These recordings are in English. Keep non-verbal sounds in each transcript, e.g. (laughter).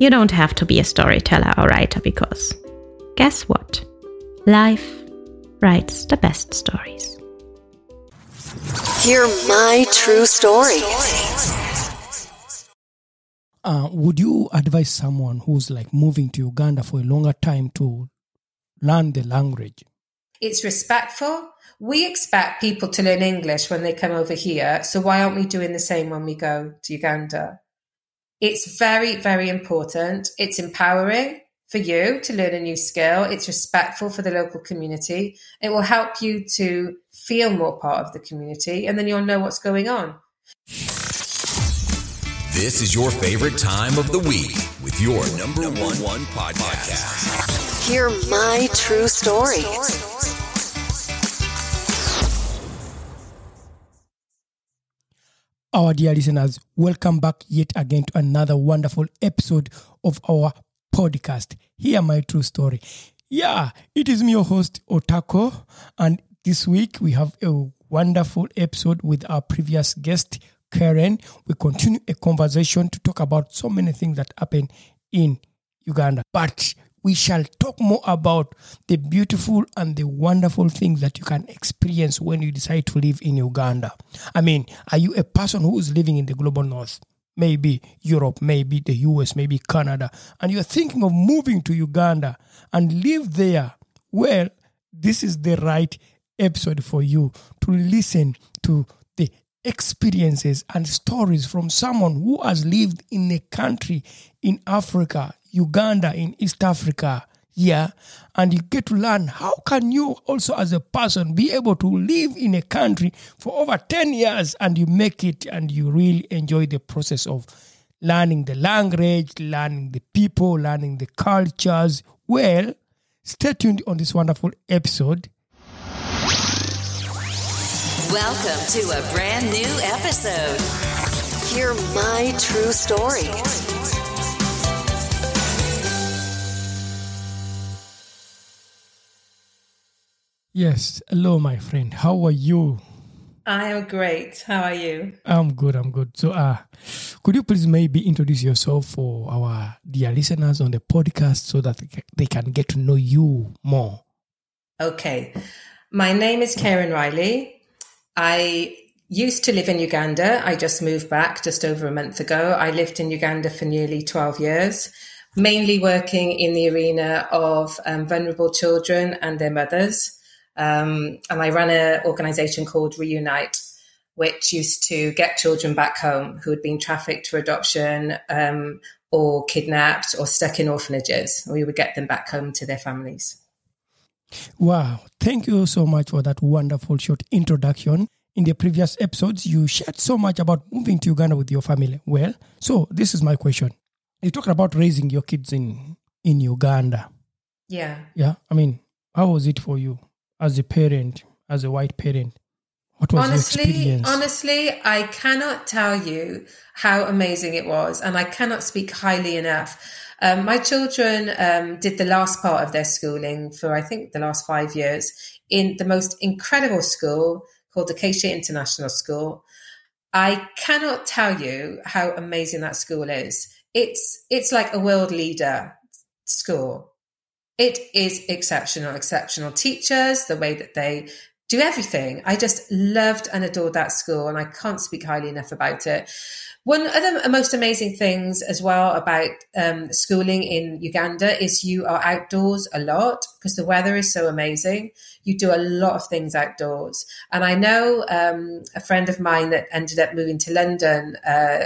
You don't have to be a storyteller or writer because guess what? Life writes the best stories. Hear my true story. Uh, would you advise someone who's like moving to Uganda for a longer time to learn the language? It's respectful. We expect people to learn English when they come over here. So why aren't we doing the same when we go to Uganda? It's very, very important. It's empowering for you to learn a new skill. It's respectful for the local community. It will help you to feel more part of the community, and then you'll know what's going on. This is your favorite time of the week with your number, number one, one podcast. Hear my true story. Our dear listeners, welcome back yet again to another wonderful episode of our podcast. Hear my true story. Yeah, it is me, your host, Otako, and this week we have a wonderful episode with our previous guest, Keren. We continue a conversation to talk about so many things that happen in Uganda. But we shall talk more about the beautiful and the wonderful things that you can experience when you decide to live in Uganda. I mean, are you a person who is living in the global north? Maybe Europe, maybe the US, maybe Canada, and you're thinking of moving to Uganda and live there. Well, this is the right episode for you to listen to the experiences and stories from someone who has lived in a country in Africa, Uganda, in East Africa. Yeah, and you get to learn how can you also as a person be able to live in a country for over 10 years and you make it and you really enjoy the process of learning the language, learning the people, learning the cultures. Well, stay tuned on this wonderful episode Welcome to a brand new episode. Hear my true story. Yes, hello, my friend. How are you? I am great. How are you? I'm good. I'm good. So, uh, could you please maybe introduce yourself for our dear listeners on the podcast so that they can get to know you more? Okay. My name is Keren Riley. I used to live in Uganda. I just moved back just over a month ago. I lived in Uganda for nearly 12 years, mainly working in the arena of um, vulnerable children and their mothers. Um, and I ran an organization called Reunite, which used to get children back home who had been trafficked for adoption um, or kidnapped or stuck in orphanages. We would get them back home to their families. Wow. Thank you so much for that wonderful short introduction. In the previous episodes, you shared so much about moving to Uganda with your family. Well, so this is my question. You talked about raising your kids in in Uganda. Yeah. Yeah. I mean, how was it for you? As a parent, as a white parent? What was honestly, your experience? Honestly, I cannot tell you how amazing it was, and I cannot speak highly enough. Um, my children um, did the last part of their schooling for, I think, the last five years in the most incredible school called the Acacia International School. I cannot tell you how amazing that school is. It's it's like a world leader school. It is exceptional, exceptional teachers, the way that they do everything. I just loved and adored that school, and I can't speak highly enough about it. One of the most amazing things as well about um, schooling in Uganda is you are outdoors a lot because the weather is so amazing. You do a lot of things outdoors. And I know um, a friend of mine that ended up moving to London. Uh,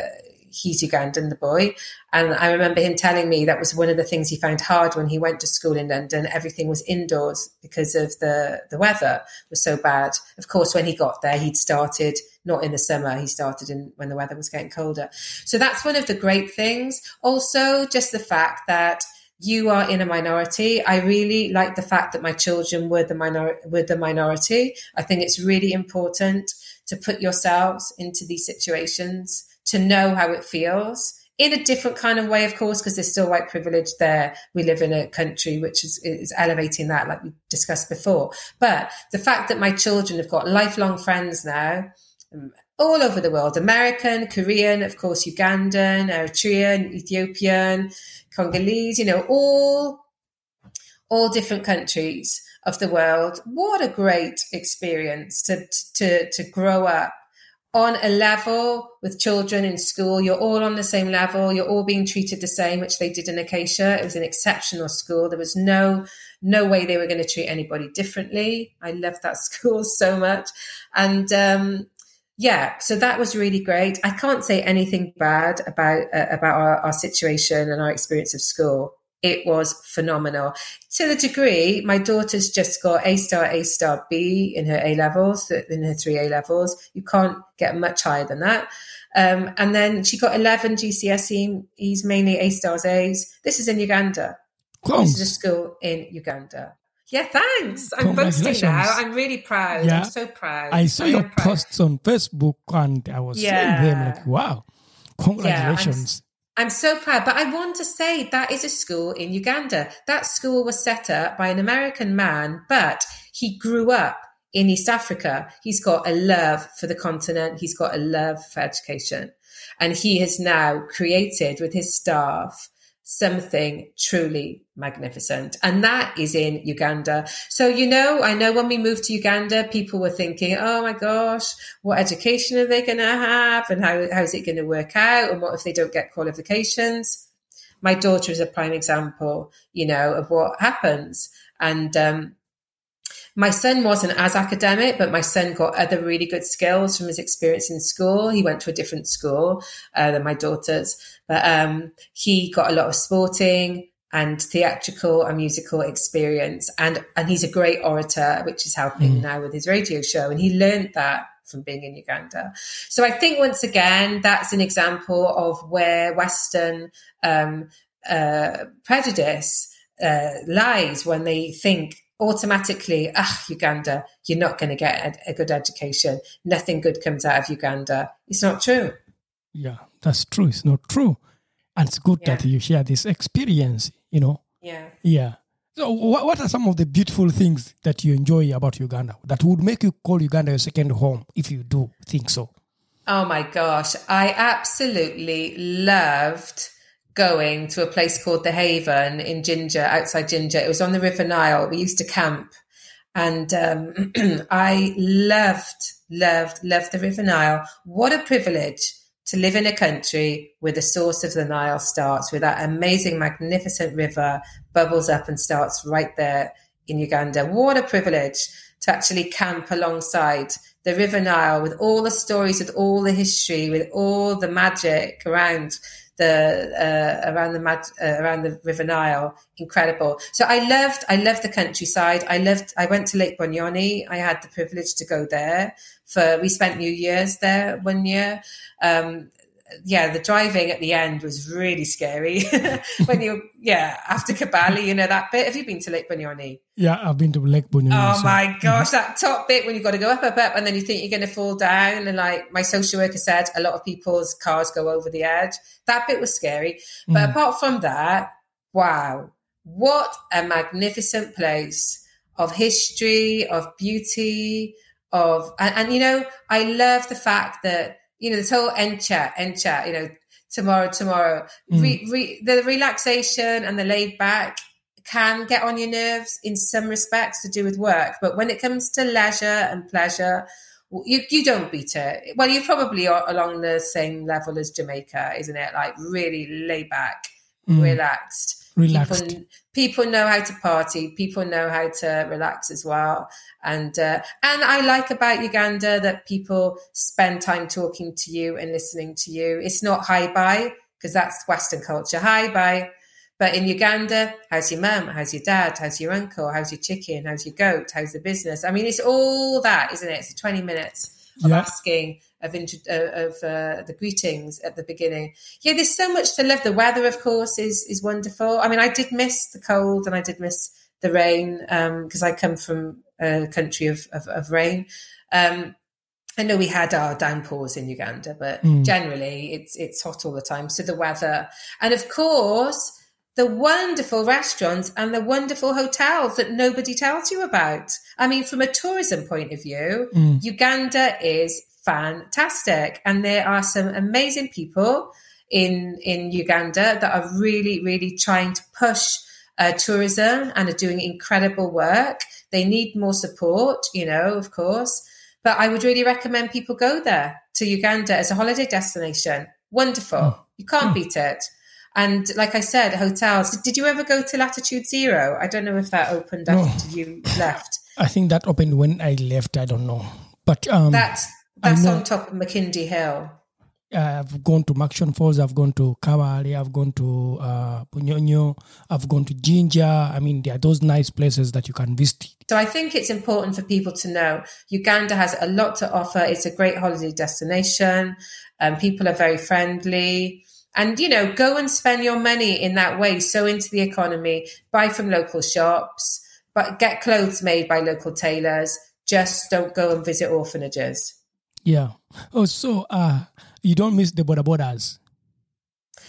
he's Ugandan, the boy. And I remember him telling me that was one of the things he found hard when he went to school in London. Everything was indoors because of the, the weather was so bad. Of course, when he got there, he'd started not in the summer, he started in when the weather was getting colder. So that's one of the great things. Also, just the fact that you are in a minority. I really like the fact that my children were the minor were the minority. I think it's really important to put yourselves into these situations to know how it feels in a different kind of way, of course, because there's still white privilege there. We live in a country which is, is elevating that, like we discussed before. But the fact that my children have got lifelong friends now, um, all over the world American, Korean, of course, Ugandan, Eritrean, Ethiopian, Congolese, you know, all all different countries of the world. What a great experience to to to grow up on a level with children in school. You're all on the same level. You're all being treated the same, which they did in Acacia. It was an exceptional school. There was no no way they were going to treat anybody differently. I loved that (laughs) school so much, and um, yeah, so that was really great. I can't say anything bad about uh, about our, our situation and our experience of school it was phenomenal to the degree my daughter's just got a star a star b in her a levels in her three a levels you can't get much higher than that um, and then she got 11 gcse's mainly a stars a's this is in uganda this is a school in uganda yeah, thanks. I'm boasting now. I'm really proud. Yeah. I'm so proud. I saw your posts on Facebook and I was yeah. seeing them like, wow, congratulations. I'm so proud, but I want to say that is a school in Uganda. That school was set up by an American man, but he grew up in East Africa. He's got a love for the continent. He's got a love for education. And he has now created with his staff something truly magnificent. And that is in Uganda. So, you know, I know when we moved to Uganda, people were thinking, oh my gosh, what education are they going to have? And how, how is it going to work out? And what if they don't get qualifications? My daughter is a prime example, you know, of what happens. And, um, my son wasn't as academic, but my son got other really good skills from his experience in school. He went to a different school uh, than my daughter's, but um, he got a lot of sporting and theatrical and musical experience, and and he's a great orator, which is helping mm. now with his radio show. And he learned that from being in Uganda. So I think once again, that's an example of where Western um, uh, prejudice uh, lies when they think automatically, ah, Uganda, you're not going to get a, a, good education. Nothing good comes out of Uganda. It's not true. Yeah, that's true. It's not true. And it's good yeah. that you share this experience, you know? Yeah. Yeah. So, what, what are some of the beautiful things that you enjoy about Uganda that would make you call Uganda your second home if you do think so? Oh my gosh. I absolutely loved going to a place called the Haven in Jinja, outside Jinja. It was on the River Nile. We used to camp, and um, (clears throat) I loved, loved, loved the River Nile. What a privilege to live in a country where the source of the Nile starts, where that amazing, magnificent river bubbles up and starts right there in Uganda. What a privilege to actually camp alongside the River Nile with all the stories, with all the history, with all the magic around the uh, around the Mad, uh, around the River Nile. Incredible. So I loved I loved the countryside. I loved. I went to Lake Bunyonyi. I had the privilege to go there for. We spent New Year's there one year. Um, yeah, the driving at the end was really scary. (laughs) when you, yeah, after Kabale, you know that bit. Have you been to Lake Bunyonyi? Yeah, I've been to Lake Bunyonyi. Oh so. my gosh, mm-hmm. that top bit when you've got to go up, up, up, and then you think you're going to fall down. And like my social worker said, a lot of people's cars go over the edge. That bit was scary. But mm. apart from that, wow, what a magnificent place of history, of beauty, of, and, and you know, I love the fact that you know, this whole end chat, end chat, you know, tomorrow, tomorrow. Mm. Re, re, the relaxation and the laid back can get on your nerves in some respects to do with work. But when it comes to leisure and pleasure, you you don't beat it. Well, you're probably are along the same level as Jamaica, isn't it? Like really laid back, relaxed. Relaxed. People, people know how to party. People know how to relax as well. And uh, and I like about Uganda that people spend time talking to you and listening to you. It's not hi bye because that's Western culture. Hi bye. But in Uganda, how's your mum? How's your dad? How's your uncle? How's your chicken? How's your goat? How's the business? I mean, it's all that, isn't it? It's 20 minutes of Yeah. asking, of, uh, of uh, the greetings at the beginning. Yeah, there's so much to love. The weather, of course, is is wonderful. I mean, I did miss the cold and I did miss the rain because I come from a country of, of, of rain. Um, I know we had our downpours in Uganda, but generally it's it's hot all the time. So the weather, and of course the wonderful restaurants and the wonderful hotels that nobody tells you about. I mean, from a tourism point of view, Uganda is fantastic, and there are some amazing people in in Uganda that are really really trying to push uh, tourism and are doing incredible work. They need more support, you know, of course. But I would really recommend people go there to Uganda as a holiday destination. Wonderful. You can't beat it. And like I said, hotels. Did you ever go to Latitude Zero? I don't know if that opened after you left. I think that opened when I left. I don't know, but um, That's that's on top of Makindye Hill. I've gone to Murchison Falls. I've gone to Kabale. I've gone to uh, Bunyonyi. I've gone to Jinja. I mean, there are those nice places that you can visit. So I think it's important for people to know Uganda has a lot to offer. It's a great holiday destination. Um, people are very friendly. And, you know, go and spend your money in that way. So into the economy, buy from local shops, but get clothes made by local tailors. Just don't go and visit orphanages. Yeah. Oh, so uh, you don't miss the boda bodas.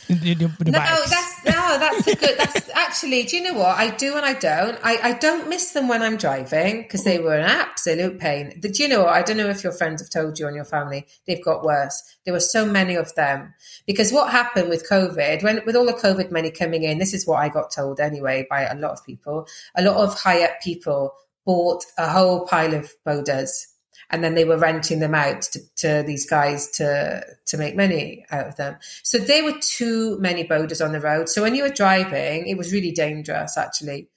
The, the, the No, vibes. that's no, that's a (laughs) good. That's actually. Do you know what I do and I don't? I, I don't miss them when I'm driving because they were an absolute pain. Do you know what? I don't know if your friends have told you and your family they've got worse. There were so many of them because what happened with COVID when with all the COVID money coming in, this is what I got told anyway by a lot of people. A lot of high up people bought a whole pile of bodas and then they were renting them out to, to these guys to to make money out of them. So there were too many bodas on the road. So when you were driving, it was really dangerous. Actually,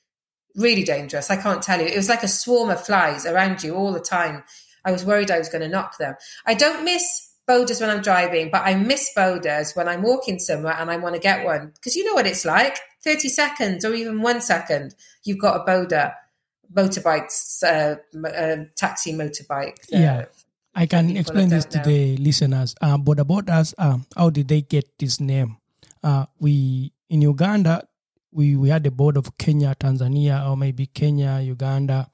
really dangerous. I can't tell you. It was like a swarm of flies around you all the time. I was worried I was going to knock them. I don't miss bodas when I'm driving, but I miss bodas when I'm walking somewhere and I want to get one because you know what it's like. Thirty seconds or even one second, you've got a boda motorbikes, uh, uh, taxi motorbike. Yeah. I can explain this to know. the listeners. Uh, border borders, um, how did they get this name? Uh, we in Uganda, we, we had the border of Kenya, Tanzania, or maybe Kenya, Uganda,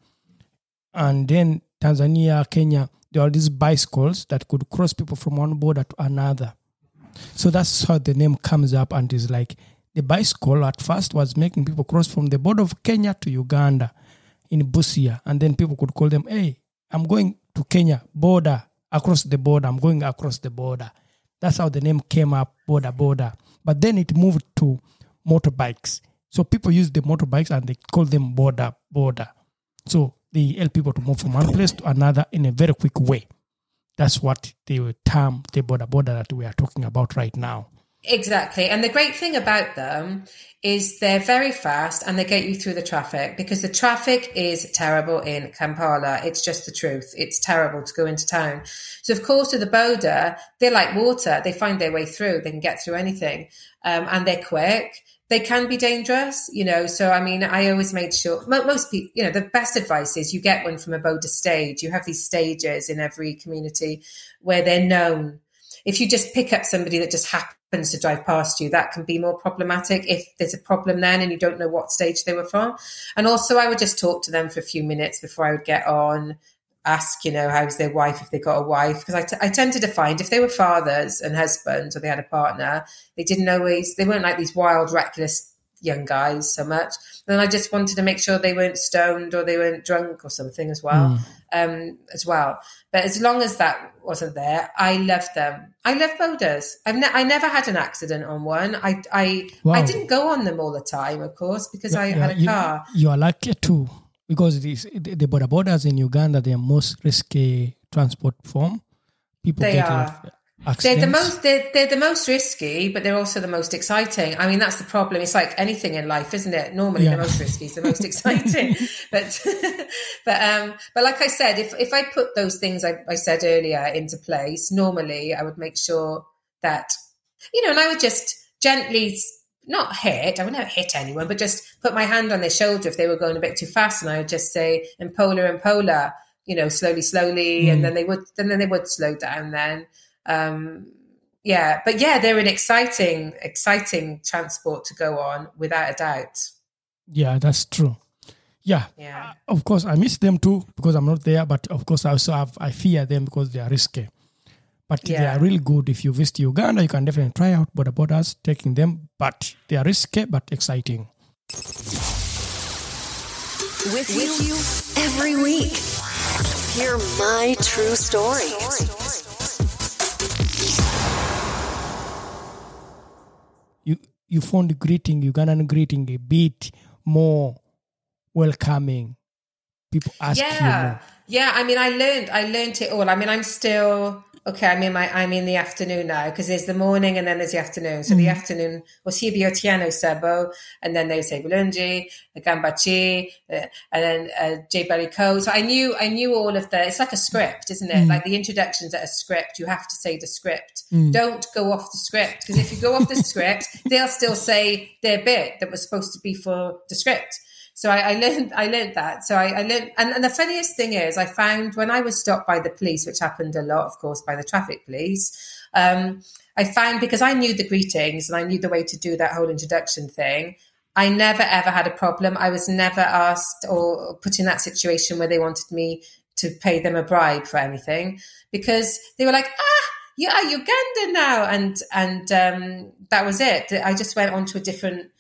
and then Tanzania, Kenya. There are these bicycles that could cross people from one border to another. So that's how the name comes up, and is like the bicycle at first was making people cross from the border of Kenya to Uganda in Busia, and then people could call them, "Hey, I'm going to Kenya border across the border. I'm going across the border." That's how the name came up, border border. But then it moved to motorbikes. So people use the motorbikes and they call them border border. So they help people to move from one place to another in a very quick way. That's what the term the border border that we are talking about right now. Exactly. And the great thing about them is they're very fast and they get you through the traffic because the traffic is terrible in Kampala. It's just the truth. It's terrible to go into town. So, of course, with the Boda, they're like water. They find their way through. They can get through anything. Um, and they're quick. They can be dangerous, you know. So, I mean, I always made sure most people, you know, the best advice is you get one from a Boda stage. You have these stages in every community where they're known if you just pick up somebody that just happens to drive past you, that can be more problematic if there's a problem then and you don't know what stage they were from. And also, I would just talk to them for a few minutes before I would get on, ask, you know, how's their wife if they got a wife. Because I, t- I tended to find if they were fathers and husbands or they had a partner, they didn't always, they weren't like these wild, reckless young guys so much. Then I just wanted to make sure they weren't stoned or they weren't drunk or something as well. Um, as well. But as long as that wasn't there, I loved them. I love bodas. I've ne- I never had an accident on one. I I I didn't go on them all the time, of course, because I Yeah, had a you, car. You are lucky too, because this, the the boda bodas in Uganda they are most risky transport form. People They get are. In They're the most they're, they're the most risky, but they're also the most exciting. I mean, that's the problem. It's like anything in life, isn't it? Normally, Yeah. the most risky is the most (laughs) exciting. but (laughs) but um but like I said, if if I put those things I, I said earlier into place, normally I would make sure that you know, and I would just gently not hit. I would never hit anyone, but just put my hand on their shoulder if they were going a bit too fast, and I would just say "mpola, in polar," you know, slowly, slowly, and then they would then then they would slow down. Then, um, yeah, but yeah, they're an exciting, exciting transport to go on without a doubt. yeah, that's true. Yeah. Yeah. Of course, I miss them too because I'm not there. But of course, I also have I fear them because they are risky. But they are really good. If you visit Uganda, you can definitely try out boda bodas, taking them. But they are risky but exciting. With you every week. Hear my true story. You you found greeting, Ugandan greeting, a bit more welcoming. People ask you yeah more. yeah i mean i learned i learned it all i mean i'm still okay i'm in my i'm in the afternoon now because there's the morning and then there's the afternoon so the afternoon was Otiano Sebo and then they would say Bulungi, Gambachi, uh, and then uh, J Bariko. So I knew I knew all of the it's like a script, isn't it? Like the introductions at a script, you have to say the script. Don't go off the script because if you go off the (laughs) script, they'll still say their bit that was supposed to be for the script. So I, I learned I learned that. So I, I learned and, and the funniest thing is I found when I was stopped by the police, which happened a lot, of course, by the traffic police, um, I found because I knew the greetings and I knew the way to do that whole introduction thing, I never ever had a problem. I was never asked or put in that situation where they wanted me to pay them a bribe for anything because they were like, ah, you are Uganda now, and and um, that was it. I just went on to a different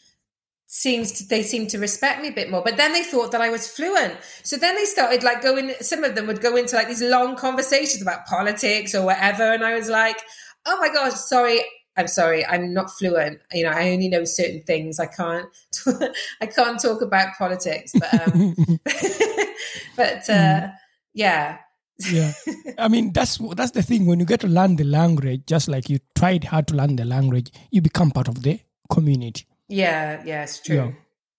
seems to, they seemed to respect me a bit more but then they thought that i was fluent. So then they started like going some of them would go into like these long conversations about politics or whatever and i was like oh my gosh sorry i'm sorry i'm not fluent. You know i only know certain things. I can't (laughs) i can't talk about politics. But um (laughs) but uh yeah. Yeah. I mean that's that's the thing. When you get to learn the language just like you tried hard to learn the language you become part of the community Yeah, yeah, it's true. Yeah.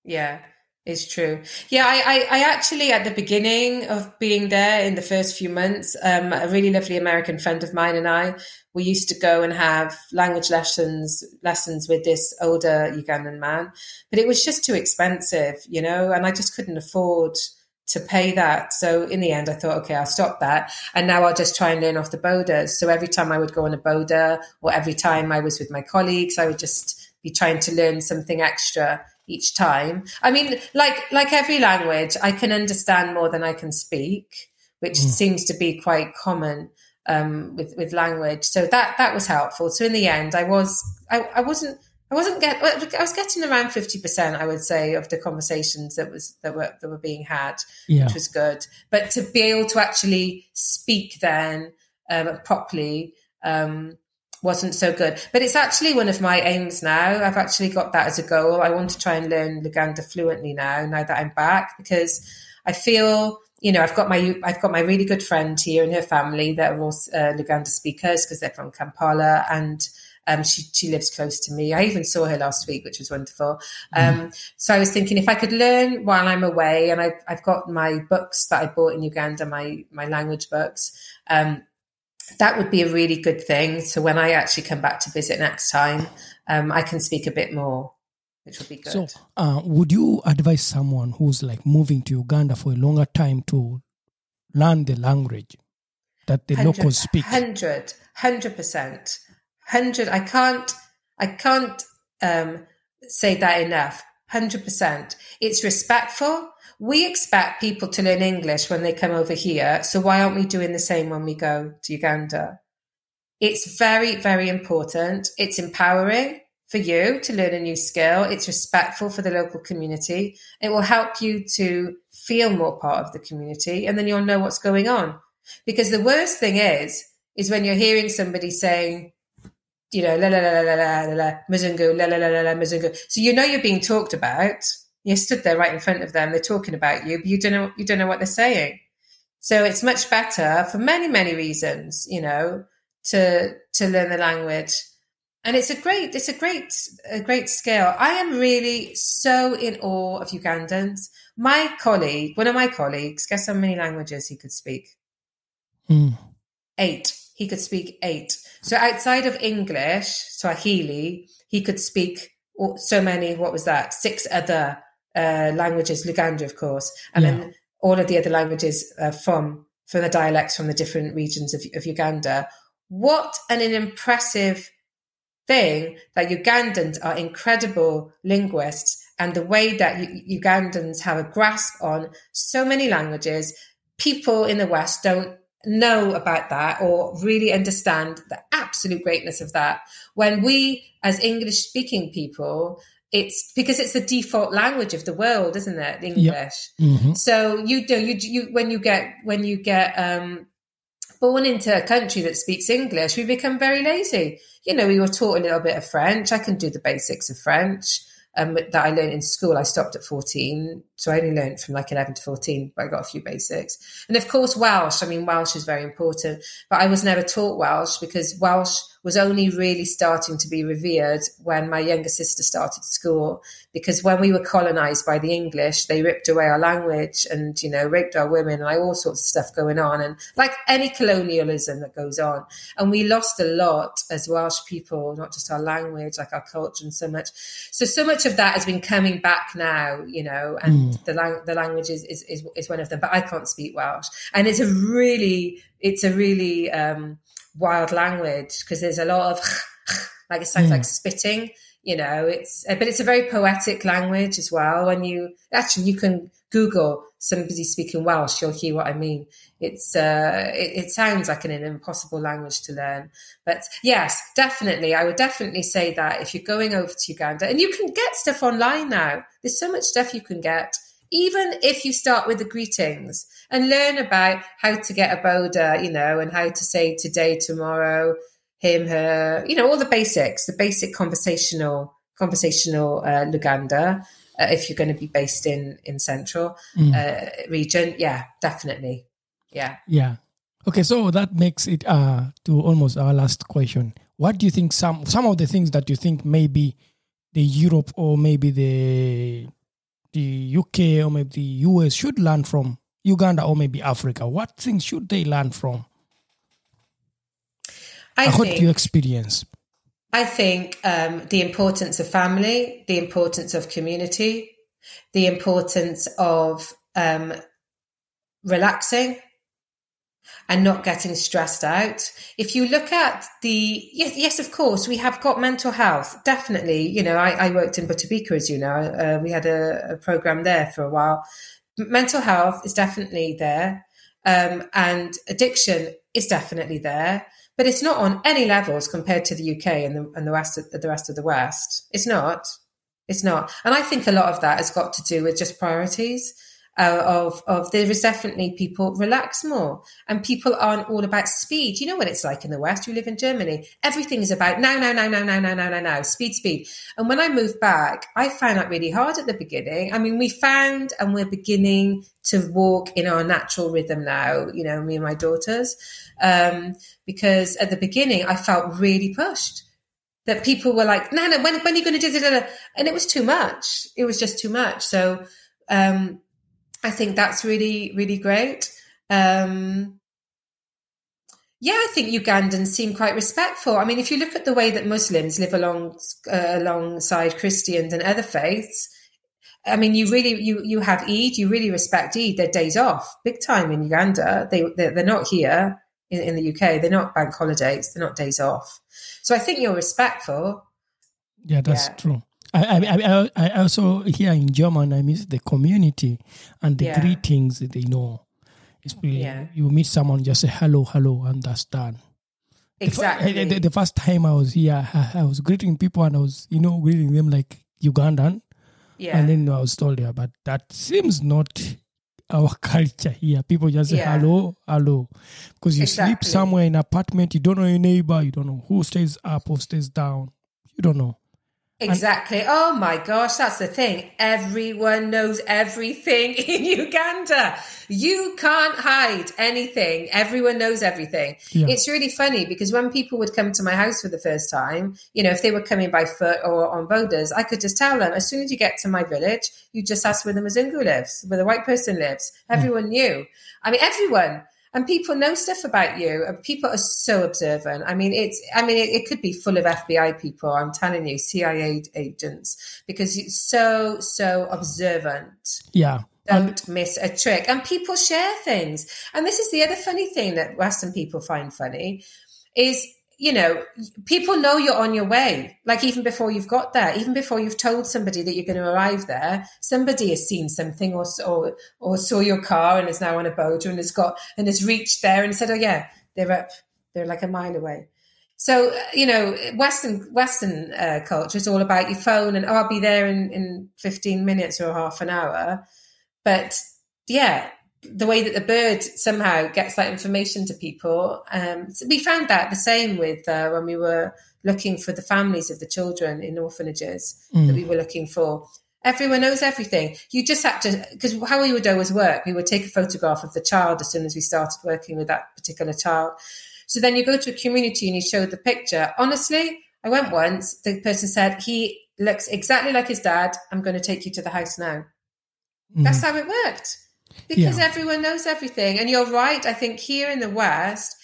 Yeah, it's true. Yeah, I, I, I actually at the beginning of being there in the first few months, um, a really lovely American friend of mine and I, we used to go and have language lessons lessons with this older Ugandan man, but it was just too expensive, you know, and I just couldn't afford to pay that. So in the end, I thought, okay, I'll stop that. And now I'll just try and learn off the Bodas. So every time I would go on a Boda or every time I was with my colleagues, I would just be trying to learn something extra each time. I mean, like like every language, I can understand more than I can speak, which seems to be quite common um, with with language. So that that was helpful. So in the end, I was I, I wasn't I wasn't get I was getting around fifty percent, I would say, of the conversations that was that were that were being had, Yeah. which was good. But to be able to actually speak then um, properly. Um, wasn't so good. But it's actually one of my aims now. I've actually got that as a goal. I want to try and learn Luganda fluently now, now that I'm back, because I feel, you know, I've got my I've got my really good friend here and her family that are all uh, Luganda speakers because they're from Kampala and um, she she lives close to me. I even saw her last week, which was wonderful. Um, so I was thinking if I could learn while I'm away, and I've I've got my books that I bought in Uganda, my my language books. Um, that would be a really good thing. So when I actually come back to visit next time, um, I can speak a bit more, which would be good. So, uh, would you advise someone who's like moving to Uganda for a longer time to learn the language that the locals speak? 100 100% 100 i can't i can't um, say that enough 100% it's respectful we expect people to learn english when they come over here so why aren't we doing the same when we go to uganda it's very very important it's empowering for you to learn a new skill it's respectful for the local community it will help you to feel more part of the community and then you'll know what's going on because the worst thing is is when you're hearing somebody saying you know la la la la la la la muzungu la la la la la muzungu so you know you're being talked about you're stood there right in front of them they're talking about you but you don't know you don't know what they're saying So it's much better for many, many reasons, you know, to to learn the language. And it's a great, it's a great, a great skill. I am really so in awe of Ugandans. My colleague, one of my colleagues, guess how many languages he could speak? Mm. Eight. He could speak eight. So outside of English, Swahili, he could speak so many. What was that? Six other uh, languages, Luganda, of course, and Yeah. then all of the other languages uh, from from the dialects from the different regions of, of Uganda. What an impressive thing that Ugandans are incredible linguists, and the way that U- Ugandans have a grasp on so many languages. People in the West don't know about that or really understand the absolute greatness of that. When we, as English speaking people, it's because it's the default language of the world, isn't it? English. Mhm. So you do you you when you get when you get um, born into a country that speaks English, we become very lazy. You know, we were taught a little bit of French. I can do the basics of French um, that I learned in school. I stopped at fourteen, so I only learned from like eleven to fourteen, but I got a few basics. And of course, Welsh. I mean, Welsh is very important, but I was never taught Welsh because Welsh was only really starting to be revered when my younger sister started school. Because when we were colonized by the English, they ripped away our language and, you know, raped our women and like all sorts of stuff going on. And like any colonialism that goes on. And we lost a lot as Welsh people, not just our language, like our culture and so much. So, so much of that has been coming back now, you know, and hmm. the, lang- the language is, is, is, is one of them, but I can't speak Welsh. And it's a really, it's a really, um, wild language because there's a lot of (laughs) like it sounds like spitting you know it's but it's a very poetic language as well. When you actually you can google somebody speaking welsh you'll hear what i mean. It's uh it, it sounds like an, an impossible language to learn. But yes definitely i would definitely say that if you're going over to uganda and you can get stuff online now. There's so much stuff you can get even if you start with the greetings and learn about how to get a boda, you know, and how to say today, tomorrow, him, her, you know, all the basics, the basic conversational, conversational uh, Luganda. Uh, if you're going to be based in in central uh, region, yeah, definitely, yeah. Yeah. Okay, so that makes it uh to almost our last question. What do you think some some of the things that you think maybe the Europe or maybe the the UK or maybe the US should learn from Uganda or maybe Africa? What things should they learn from? I your think experience. I think um, the importance of family, the importance of community, the importance of um, relaxing and not getting stressed out. If you look at the yes, yes, of course, we have got mental health. Definitely, you know, I, I worked in Butabika, as you know, uh, we had a, a program there for a while. Mental health is definitely there, um, and addiction is definitely there, but it's not on any levels compared to the UK and the and the rest of the rest of the West. It's not. It's not, and I think a lot of that has got to do with just priorities uh, of of there is definitely people relax more and people aren't all about speed. You know what it's like in the west? You live in germany. Everything is about now now now now now now now now now speed speed. And when i moved back i found that really hard at the beginning. I mean we found and we're beginning to walk in our natural rhythm now you know me and my daughters um, because at the beginning i felt really pushed that people were like no no when, when are you going to do this? And it was too much. It was just too much. So um, I think that's really, really great. Um, yeah, I think Ugandans seem quite respectful. I mean, if you look at the way that Muslims live along uh, alongside Christians and other faiths, I mean, you really you you have Eid, you really respect Eid. They're days off, big time in Uganda. They they're, they're not here in, in the UK. They're not bank holidays. They're not days off. So I think you're respectful. Yeah, that's Yeah. true. I, I, I, I also here in German, I miss the community and the Yeah. greetings. They know, it's really Yeah. you meet someone, just say hello, hello, and that's done. The eh, Exactly. The, the first time I was here, I, I was greeting people and I was, you know, greeting them like Ugandan, yeah. and then I was told, yeah, but that seems not our (laughs) culture here. People just say Yeah. hello, hello, because you sleep somewhere in apartment, you don't know your neighbor, you don't know who stays up or stays down, you don't know. Exactly. oh my gosh, that's the thing. Everyone knows everything (laughs) in Uganda. You can't hide anything. Everyone knows everything. Yeah. It's really funny because when people would come to my house for the first time, you know, if they were coming by foot or on bodas, I could just tell them as soon as you get to my village, you just ask where the Mzungu lives, where the white person lives. Hmm. Everyone knew. I mean, everyone and people know stuff about you and people are so observant. I mean it's i mean it, it, could be full of fbi people i'm telling you cia agents because it's so so observant. Yeah. Don't miss a trick. And people share things. And this is the other funny thing that western people find funny is you know, people know you're on your way. Like even before you've got there, even before you've told somebody that you're going to arrive there, somebody has seen something or or, or saw your car and is now on a boat and has got and has reached there and said, "Oh yeah, they're up. They're like a mile away." So uh, you know, Western Western uh, culture is all about your phone and oh, I'll be there in in 15 minutes or half an hour. But yeah, the way that the bird somehow gets that information to people. Um, so we found that the same with uh, when we were looking for the families of the children in orphanages mm. that we were looking for. Everyone knows everything. You just have to, because how we would always work, we would take a photograph of the child as soon as we started working with that particular child. So then you go to a community and you show the picture. Honestly, I went once, the person said, he looks exactly like his dad. I'm going to take you to the house now. Mm. That's how it worked because yeah. everyone knows everything. And you're right. I think here in the West,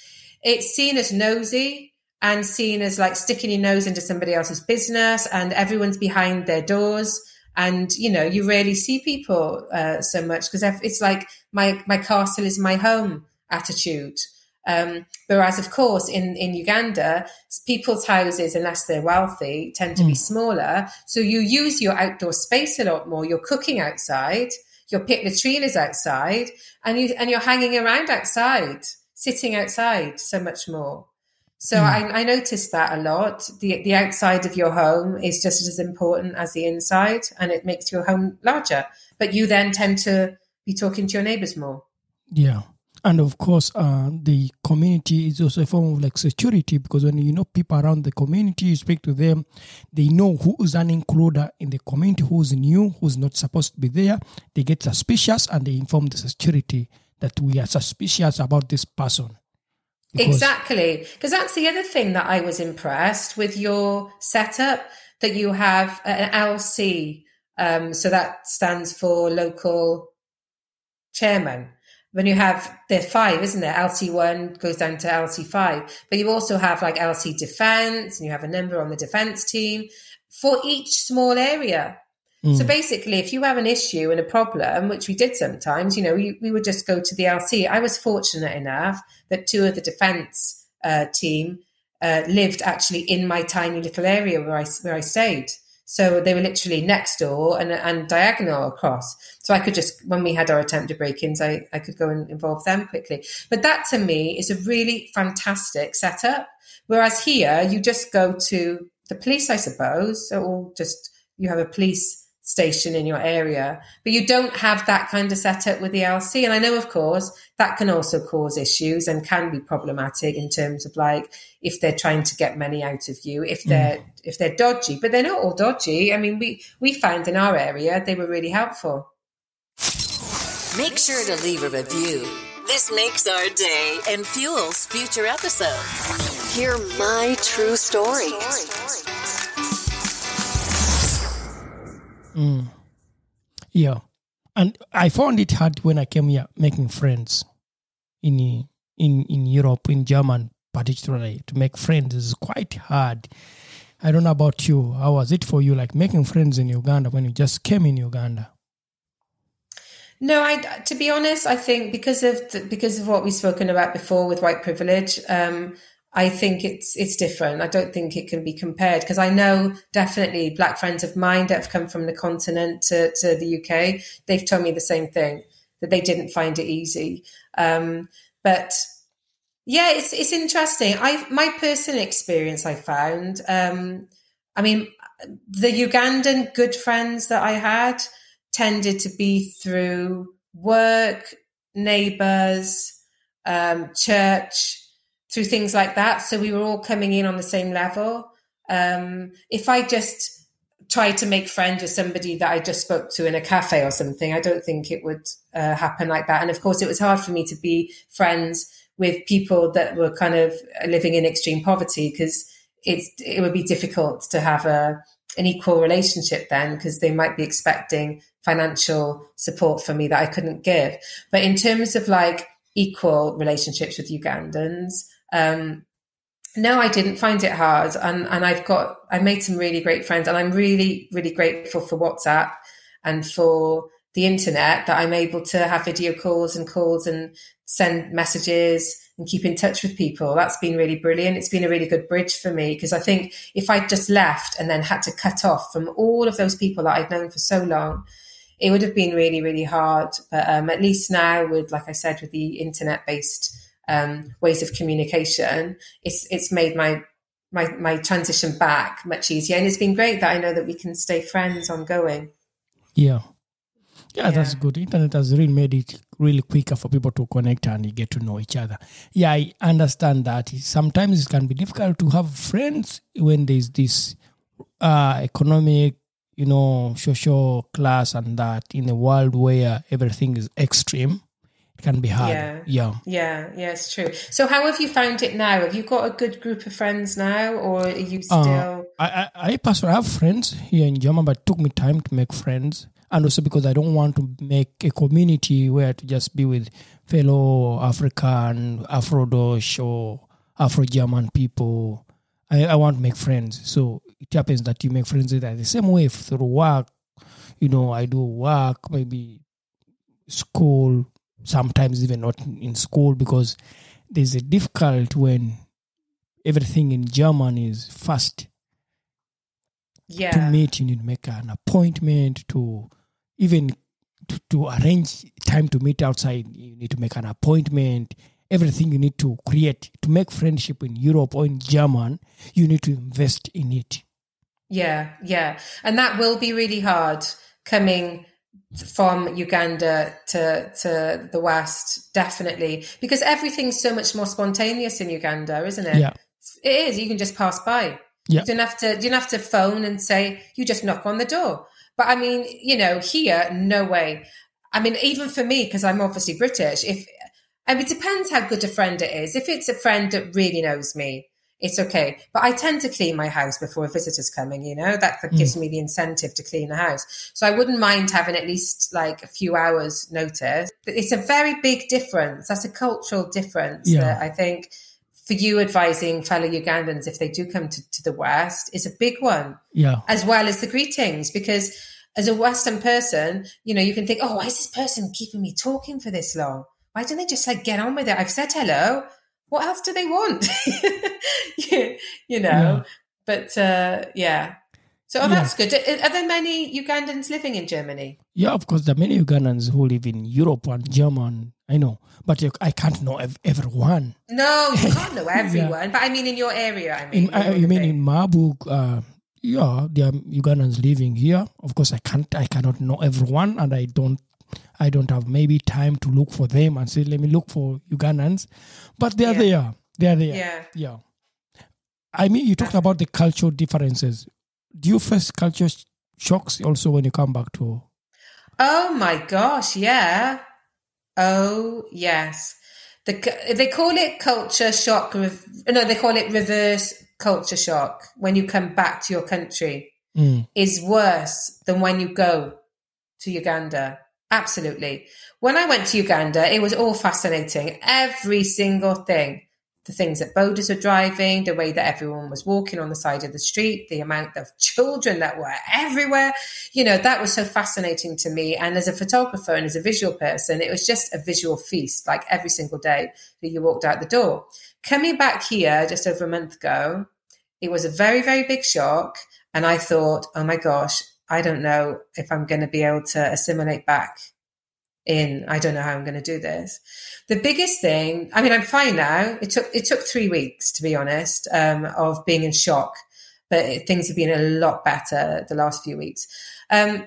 it's seen as nosy and seen as like sticking your nose into somebody else's business, and everyone's behind their doors. And you know, you rarely see people uh, so much because it's like my my castle is my home attitude. Um, whereas, of course, in, in Uganda, people's houses, unless they're wealthy, tend to mm. be smaller. So you use your outdoor space a lot more. You're cooking outside your picnic is outside and you and you're hanging around outside, sitting outside so much more. So mm. I, I noticed that a lot. The the outside of your home is just as important as the inside, and it makes your home larger. But you then tend to be talking to your neighbors more. Yeah and of course uh, the community is also a form of like security because when you know people around the community you speak to them they know who is an includer in the community who's new who's not supposed to be there. They get suspicious and they inform the security that we are suspicious about this person. Because exactly. Because that's the other thing that i was impressed with your setup that you have an lc um, so that stands for local chairman when you have the five, isn't there? LC1 goes down to LC5, but you also have like LC defense and you have a number on the defense team for each small area. Mm. So basically, if you have an issue and a problem, which we did sometimes, you know, we, we would just go to the LC. I was fortunate enough that two of the defense uh, team uh, lived actually in my tiny little area where I, where I stayed. So they were literally next door and, and diagonal across. So I could just, when we had our attempted break ins, I, I could go and involve them quickly. But that to me is a really fantastic setup. Whereas here, you just go to the police, I suppose, or just you have a police station in your area, but you don't have that kind of setup with the LC. And I know, of course, that can also cause issues and can be problematic in terms of like if they're trying to get money out of you, if they're mm. if they're dodgy. But they're not all dodgy. I mean, we we found in our area they were really helpful. Make sure to leave a review. This makes our day and fuels future episodes. Hear my true story. Mm. Yeah. And I found it hard when I came here making friends in in in Europe, in German particularly. To make friends is quite hard. I don't know about you. How was it for you, like making friends in Uganda when you just came in Uganda? No, I. To be honest, I think because of the, because of what we've spoken about before with white privilege, um, I think it's it's different. I don't think it can be compared because I know definitely black friends of mine that have come from the continent to, to the UK. They've told me the same thing that they didn't find it easy. Um, but yeah, it's it's interesting. I my personal experience I found. Um, I mean, the Ugandan good friends that I had tended to be through work, neighbors, um, church through things like that. So we were all coming in on the same level. Um, if I just tried to make friends with somebody that I just spoke to in a cafe or something. I don't think it would uh, happen like that. And of course, it was hard for me to be friends with people that were kind of living in extreme poverty because it's it would be difficult to have a an equal relationship then because they might be expecting financial support from me that I couldn't give. But in terms of like equal relationships with Ugandans, um, no, I didn't find it hard. And, and I've got, I made some really great friends and I'm really, really grateful for WhatsApp and for the internet that I'm able to have video calls and calls and send messages and keep in touch with people. That's been really brilliant. It's been a really good bridge for me because I think if I just left and then had to cut off from all of those people that I've known for so long, it would have been really, really hard. But um, at least now, with like I said, with the internet based um, ways of communication, it's it's made my my my transition back much easier, and it's been great that I know that we can stay friends ongoing. Yeah. Yeah, that's good. Internet has really made it really quicker for people to connect and get to know each other. Yeah, I understand that. Sometimes it can be difficult to have friends when there's this uh, economic, you know, social class and that in a world where everything is extreme. Can be hard. Yeah. Yeah. Yeah, yeah, it's true. So, how have you found it now? Have you got a good group of friends now, or are you Uh, still? I, I, I personally have friends here in Germany, but it took me time to make friends. And also because I don't want to make a community where to just be with fellow African, Afro Deutsch, or Afro German people. I, I want to make friends. So it happens that you make friends that the same way through work. You know, I do work, maybe school, sometimes even not in school because there's a difficult when everything in German is fast yeah, to meet you need to make an appointment to even to, to arrange time to meet outside you need to make an appointment everything you need to create to make friendship in europe or in german you need to invest in it Yeah, yeah. And that will be really hard coming from Uganda to to the west, definitely. Because everything's so much more spontaneous in Uganda, isn't it? Yeah. It is. You can just pass by. Yeah. You don't have to you don't have to phone and say, you just knock on the door. But I mean, you know, here, no way. I mean, even for me, because I'm obviously British, if I mean, it depends how good a friend it is. If it's a friend that really knows me, it's okay. But I tend to clean my house before a visitor's coming, you know, that, that gives me the incentive to clean the house. So I wouldn't mind having at least like a few hours notice. But it's a very big difference. That's a cultural difference Yeah. that I think for you advising fellow Ugandans, if they do come to, to the West, is a big one yeah as well as the greetings because as a western person you know you can think oh why is this person keeping me talking for this long why don't they just like get on with it i've said hello what else do they want? (laughs) You, you know? Yeah. but uh yeah. So oh, Yeah. that's good. Are there many ugandans living in germany? Yeah of course there are many ugandans who live in europe and german i know. But i can't know ev- everyone. No you (laughs) can't know everyone. But i mean in your area i mean in, uh, you mean in Marburg? Uh, yeah, there are Ugandans living here. Of course, I can't, I cannot know everyone, and I don't, I don't have maybe time to look for them and say, let me look for Ugandans. But they are Yeah. there. They are there. yeah Yeah. I mean, you talked about the cultural differences. Do you face culture sh- shocks also when you come back to? Oh my gosh, yeah. Oh yes. The, they call it culture shock. No, they call it reverse culture shock. When you come back to your country, Mm. is worse than when you go to Uganda. Absolutely. When I went to Uganda, it was all fascinating. Every single thing. The things that bodas were driving, the way that everyone was walking on the side of the street, the amount of children that were everywhere. You know, that was so fascinating to me. And as a photographer and as a visual person, it was just a visual feast, like every single day that you walked out the door. Coming back here just over a month ago, it was a very, very big shock. And I thought, oh my gosh, I don't know if I'm going to be able to assimilate back in. I don't know how I'm going to do this. The biggest thing, I mean, I'm fine now. It took, it took three weeks, to be honest, um, of being in shock, but things have been a lot better the last few weeks. Um,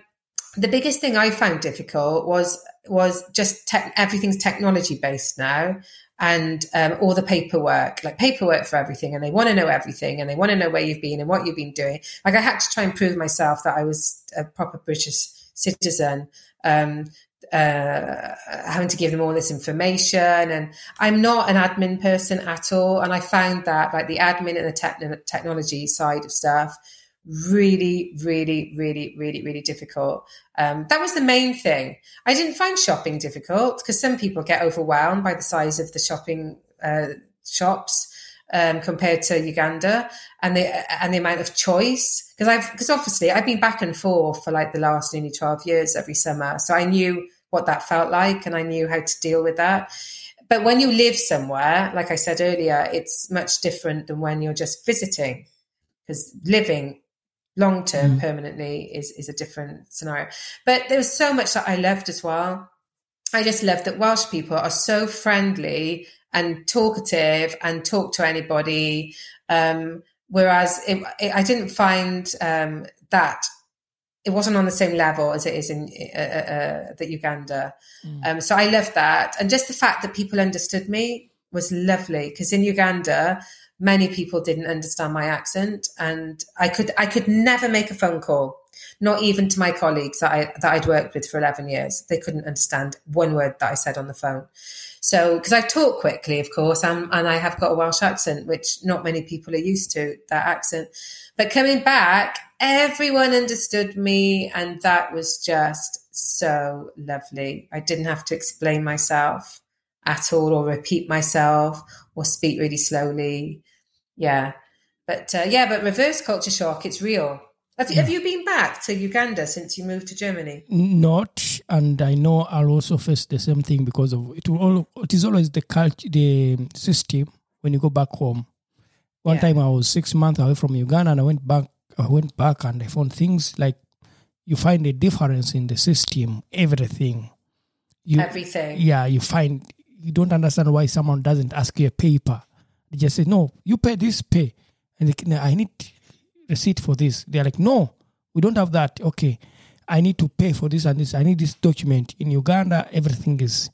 the biggest thing I found difficult was, was just everything's technology based now. And um, all the paperwork, like paperwork for everything, and they want to know everything, and they want to know where you've been and what you've been doing. Like I had to try and prove myself that I was a proper British citizen. Um, uh, having to give them all this information, and I'm not an admin person at all. And I found that like the admin and the techn- technology side of stuff really, really, really, really, really difficult. Um, that was the main thing. I didn't find shopping difficult because some people get overwhelmed by the size of the shopping uh, shops. Um, compared to Uganda and the and the amount of choice because I've because obviously I've been back and forth for like the last nearly twelve years every summer, so I knew what that felt like and I knew how to deal with that. But when you live somewhere, like I said earlier, it's much different than when you're just visiting because living long term mm. permanently is is a different scenario but there was so much that i loved as well i just loved that welsh people are so friendly and talkative and talk to anybody um, whereas it, it, i didn't find um, that it wasn't on the same level as it is in uh, uh, uh the uganda mm. um, so i loved that and just the fact that people understood me was lovely because in uganda many people didn't understand my accent and I could I could never make a phone call not even to my colleagues that I that I'd worked with for 11 years. They couldn't understand one word that I said on the phone. So because I talk quickly of course and, and I have got a Welsh accent which not many people are used to that accent. But coming back everyone understood me and that was just so lovely. I didn't have to explain myself at all or repeat myself or speak really slowly yeah. But uh, yeah, but reverse culture shock, it's real. Have, yeah. have you been back to Uganda since you moved to Germany? Not, and I know I'll also face the same thing because of it. Will all, it is always the culture, the system when you go back home. One yeah. time I was six months away from Uganda, and I went back. I went back, and I found things like you find a difference in the system, everything. You, everything. Yeah, you find you don't understand why someone doesn't ask you a paper they just say, no, you pay this, pay. And they, I need receipt for this. They're like, no, we don't have that. Okay, I need to pay for this and this. I need this document. In Uganda, everything is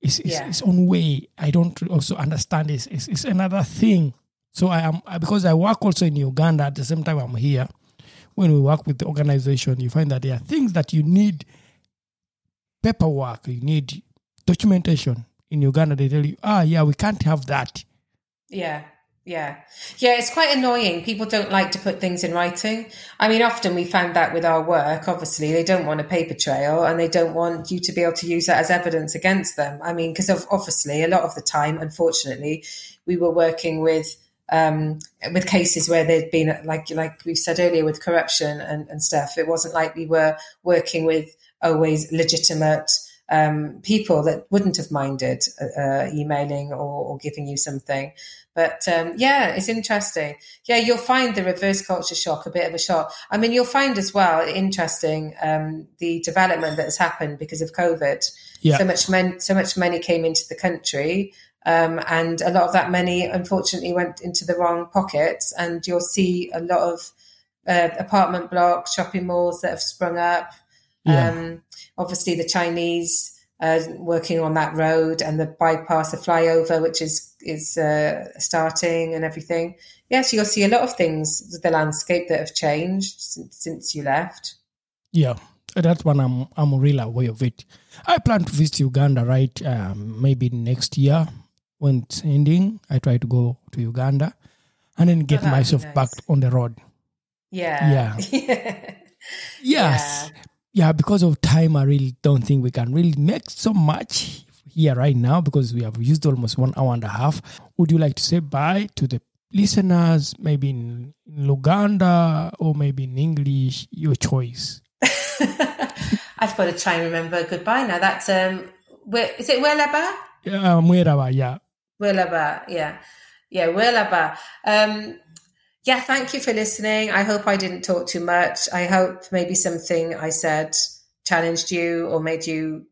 is yeah. its own way. I don't also understand this. It's, it's another thing. So I am because I work also in Uganda at the same time I'm here. When we work with the organization, you find that there are things that you need paperwork, you need documentation. In Uganda, they tell you, ah, yeah, we can't have that. Yeah. Yeah. Yeah, it's quite annoying. People don't like to put things in writing. I mean, often we found that with our work, obviously, they don't want a paper trail and they don't want you to be able to use that as evidence against them. I mean, because obviously, a lot of the time, unfortunately, we were working with um, with cases where there'd been like like we said earlier with corruption and, and stuff. It wasn't like we were working with always legitimate um, people that wouldn't have minded uh, uh, emailing or, or, giving you something. But um, yeah, it's interesting. Yeah, you'll find the reverse culture shock a bit of a shock. I mean, you'll find as well interesting um, the development that has happened because of COVID. Yeah. So much money, so much money came into the country. Um, and a lot of that money, unfortunately, went into the wrong pockets. And you'll see a lot of uh, apartment blocks, shopping malls that have sprung up. Yeah. Um, obviously, the Chinese uh, working on that road and the bypass, the flyover, which is is uh, starting and everything. Yes, you'll see a lot of things with the landscape that have changed since, since you left. Yeah, that's one I'm I'm really aware of it. I plan to visit Uganda, right? Um, maybe next year when it's ending. I try to go to Uganda and then get oh, myself nice. back on the road. Yeah. Yeah. (laughs) yes. Yeah yeah, because of time, I really don't think we can really make so much here right now because we have used almost one hour and a half. Would you like to say bye to the listeners, maybe in Luganda or maybe in English? Your choice. (laughs) I've got to try and remember goodbye now. That's um, where, is it Weeraba? Yeah, Mweraba, yeah. Weeraba, yeah, yeah, Weeraba. Um, yeah, thank you for listening. I hope I didn't talk too much. I hope maybe something I said challenged you or made you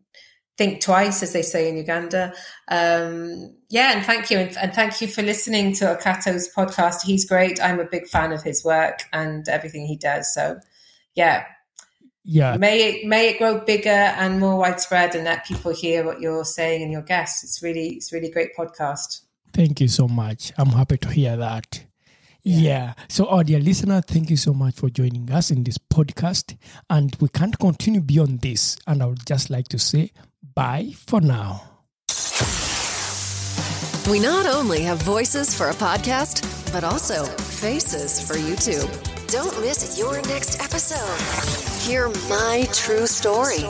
think twice, as they say in Uganda. Um, yeah, and thank you. And, and, thank you for listening to Okato's podcast. He's great. I'm a big fan of his work and everything he does. So, yeah. Yeah. May it may it grow bigger and more widespread, and let people hear what you're saying and your guests. It's really it's really great podcast. Thank you so much. I'm happy to hear that. Yeah. So, our dear listener, thank you so much for joining us in this podcast. And we can't continue beyond this. And I would just like to say bye for now. We not only have voices for a podcast, but also faces for YouTube. Don't miss your next episode. Hear my true story.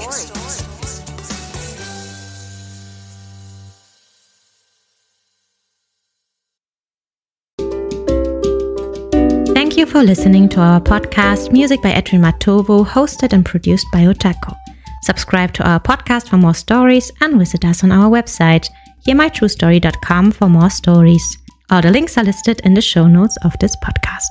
You for listening to our podcast, Music by Edwin Matovu, hosted and produced by Otako. Subscribe to our podcast for more stories and visit us on our website, hearmytruestory.com for more stories. All the links are listed in the show notes of this podcast.